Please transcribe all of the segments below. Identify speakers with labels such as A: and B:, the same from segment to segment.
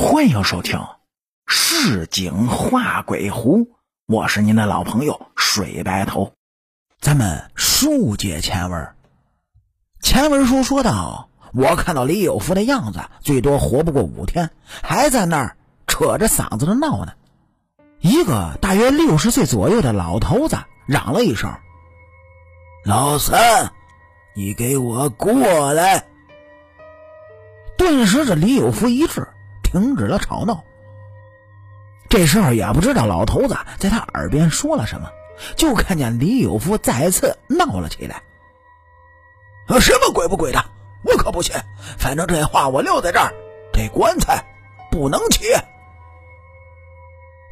A: 欢迎收听《市井画鬼狐》，我是您的老朋友水白头。咱们书接前文，前文书说到，我看到李有福的样子，最多活不过五天，还在那儿扯着嗓子的闹呢。一个大约六十岁左右的老头子嚷了一声：“
B: 老三，你给我过来！”
A: 顿时，这李有福一滞。停止了吵闹。这时候也不知道老头子在他耳边说了什么，就看见李有福再次闹了起来。
B: 啊什么鬼不鬼的，我可不信。反正这话我撂在这儿，这棺材不能起。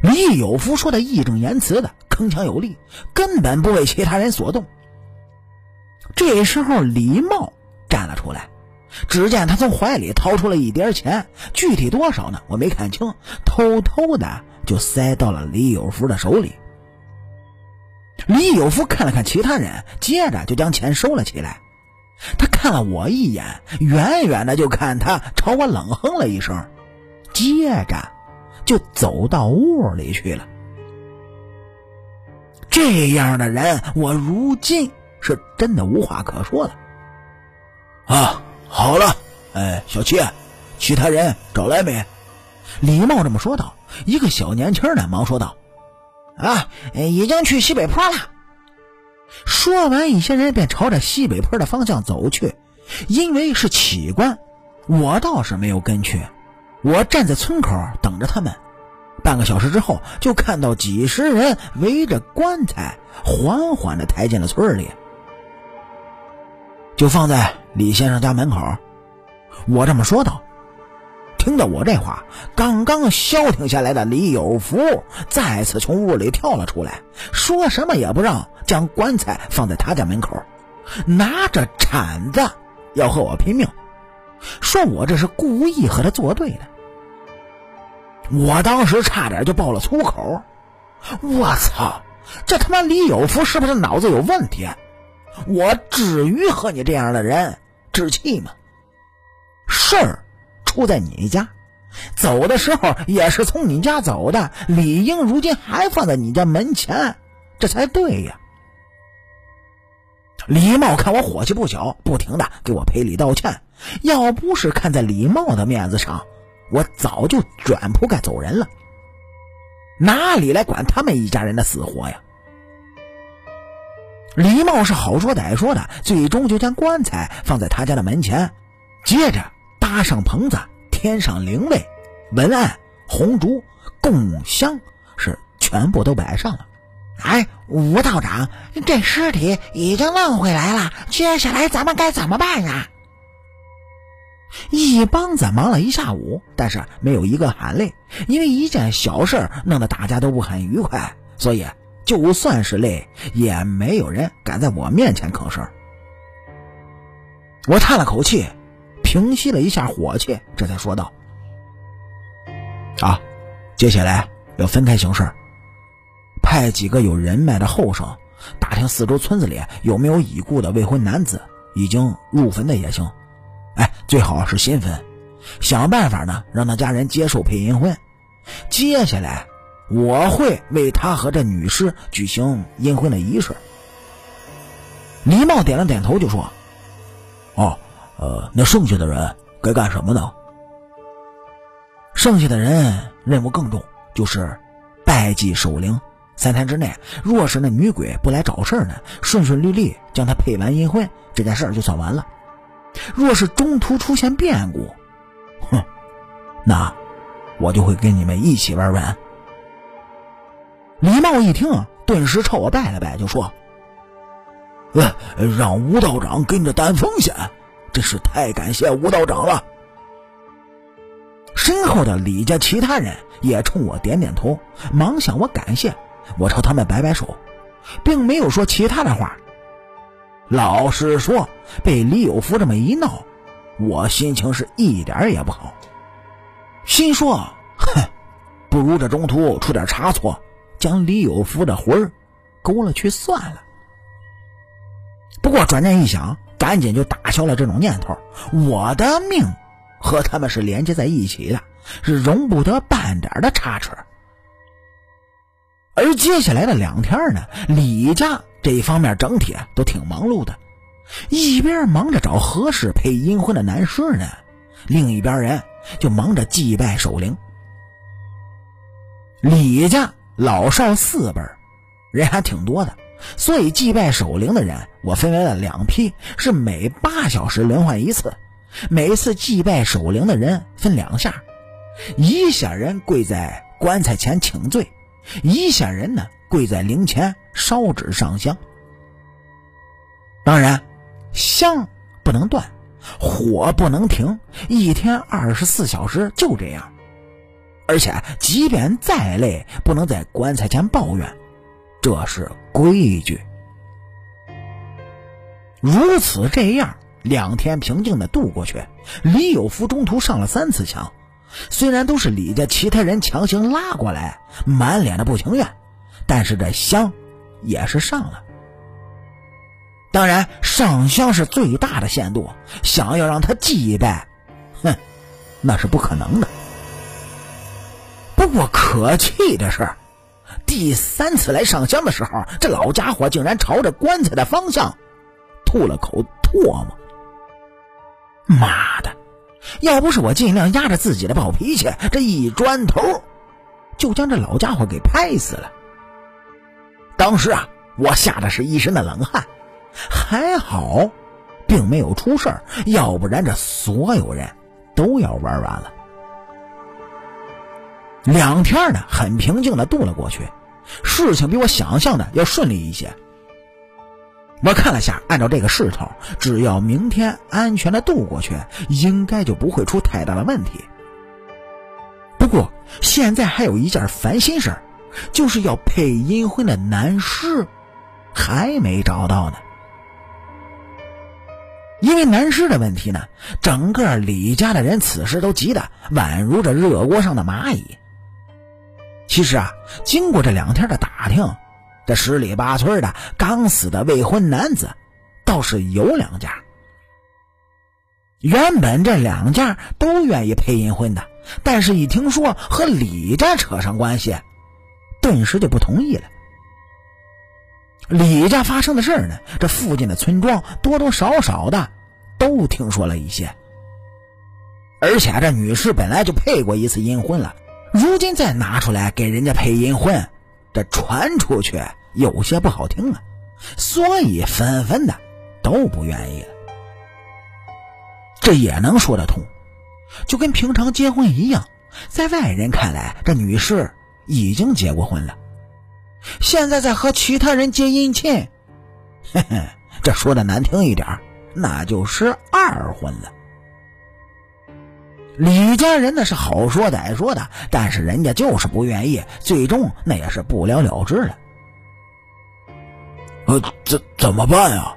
A: 李有福说的义正言辞的，铿锵有力，根本不为其他人所动。这时候，李茂站了出来。只见他从怀里掏出了一叠钱，具体多少呢？我没看清，偷偷的就塞到了李有福的手里。李有福看了看其他人，接着就将钱收了起来。他看了我一眼，远远的就看他朝我冷哼了一声，接着就走到屋里去了。这样的人，我如今是真的无话可说了。
B: 啊！好了，哎，小七，其他人找来没？
A: 李茂这么说道。一个小年轻的忙说道：“
C: 啊，已经去西北坡了。”
A: 说完，一些人便朝着西北坡的方向走去。因为是起棺，我倒是没有跟去。我站在村口等着他们。半个小时之后，就看到几十人围着棺材，缓缓的抬进了村里。就放在李先生家门口，我这么说道。听到我这话，刚刚消停下来的李有福再次从屋里跳了出来，说什么也不让将棺材放在他家门口，拿着铲子要和我拼命，说我这是故意和他作对的。我当时差点就爆了粗口，我操，这他妈李有福是不是脑子有问题？我至于和你这样的人置气吗？事儿出在你家，走的时候也是从你家走的，理应如今还放在你家门前，这才对呀。李茂看我火气不小，不停的给我赔礼道歉。要不是看在李茂的面子上，我早就卷铺盖走人了，哪里来管他们一家人的死活呀？李茂是好说歹说的，最终就将棺材放在他家的门前，接着搭上棚子，添上灵位、文案、红烛、供香，是全部都摆上了。
C: 哎，吴道长，这尸体已经弄回来了，接下来咱们该怎么办呀？
A: 一帮子忙了一下午，但是没有一个喊累，因为一件小事弄得大家都不很愉快，所以。就算是累，也没有人敢在我面前吭声。我叹了口气，平息了一下火气，这才说道：“啊，接下来要分开行事，派几个有人脉的后生，打听四周村子里有没有已故的未婚男子，已经入坟的也行。哎，最好是新坟，想办法呢，让他家人接受配阴婚。接下来。”我会为他和这女尸举行阴婚的仪式。李茂点了点头，就说：“哦，呃，那剩下的人该干什么呢？剩下的人任务更重，就是拜祭守灵。三天之内，若是那女鬼不来找事儿呢，顺顺利利将她配完阴婚，这件事儿就算完了。若是中途出现变故，哼，那我就会跟你们一起玩完。”李茂一听，顿时朝我拜了拜，就说：“，让吴道长跟着担风险，真是太感谢吴道长了。”身后的李家其他人也冲我点点头，忙向我感谢。我朝他们摆摆手，并没有说其他的话。老实说，被李有福这么一闹，我心情是一点也不好。心说：“哼，不如这中途出点差错。”将李有福的魂儿勾了去算了。不过转念一想，赶紧就打消了这种念头。我的命和他们是连接在一起的，是容不得半点的差池。而接下来的两天呢，李家这一方面整体都挺忙碌的，一边忙着找合适配阴婚的男士呢，另一边人就忙着祭拜守灵。李家老少四辈人还挺多的，所以祭拜守灵的人我分为了两批，是每八小时轮换一次，每次祭拜守灵的人分两下，一下人跪在棺材前请罪。一下人呢，跪在灵前烧纸上香。当然，香不能断，火不能停，一天二十四小时就这样。而且，即便再累，不能在棺材前抱怨，这是规矩。如此这样，两天平静的度过去。李有福中途上了三次墙。虽然都是李家其他人强行拉过来，满脸的不情愿，但是这香也是上了。当然，上香是最大的限度，想要让他祭拜，哼，那是不可能的。不过可气的是，第三次来上香的时候，这老家伙竟然朝着棺材的方向吐了口唾沫。妈的！要不是我尽量压着自己的暴脾气，这一砖头就将这老家伙给拍死了。当时啊，我吓得是一身的冷汗，还好，并没有出事要不然这所有人都要玩完了。两天呢，很平静的度了过去，事情比我想象的要顺利一些。我看了下，按照这个势头，只要明天安全的渡过去，应该就不会出太大的问题。不过现在还有一件烦心事就是要配阴婚的男尸还没找到呢。因为男尸的问题呢，整个李家的人此时都急得宛如这热锅上的蚂蚁。其实啊，经过这两天的打听。这十里八村的刚死的未婚男子，倒是有两家。原本这两家都愿意配阴婚的，但是一听说和李家扯上关系，顿时就不同意了。李家发生的事呢，这附近的村庄多多少少的都听说了一些。而且这女士本来就配过一次阴婚了，如今再拿出来给人家配阴婚。这传出去有些不好听啊，所以纷纷的都不愿意了。这也能说得通，就跟平常结婚一样，在外人看来，这女士已经结过婚了，现在在和其他人结姻亲，嘿嘿，这说的难听一点，那就是二婚了。李家人那是好说歹说的，但是人家就是不愿意，最终那也是不了了之了。
B: 呃，怎怎么办呀？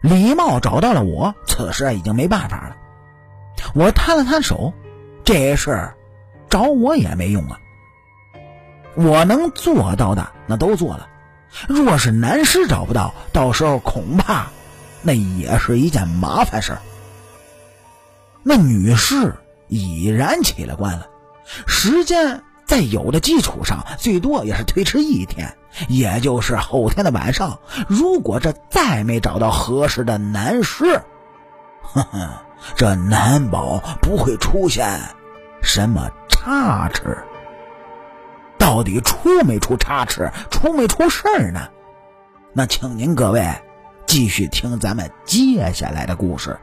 A: 李茂找到了我，此时已经没办法了。我摊了摊手，这事找我也没用啊。我能做到的那都做了，若是男尸找不到，到时候恐怕那也是一件麻烦事儿。那女士已然起了棺了，时间在有的基础上，最多也是推迟一天，也就是后天的晚上。如果这再没找到合适的男尸，哼哼，这难保不会出现什么差池。到底出没出差池，出没出事儿呢？那请您各位继续听咱们接下来的故事。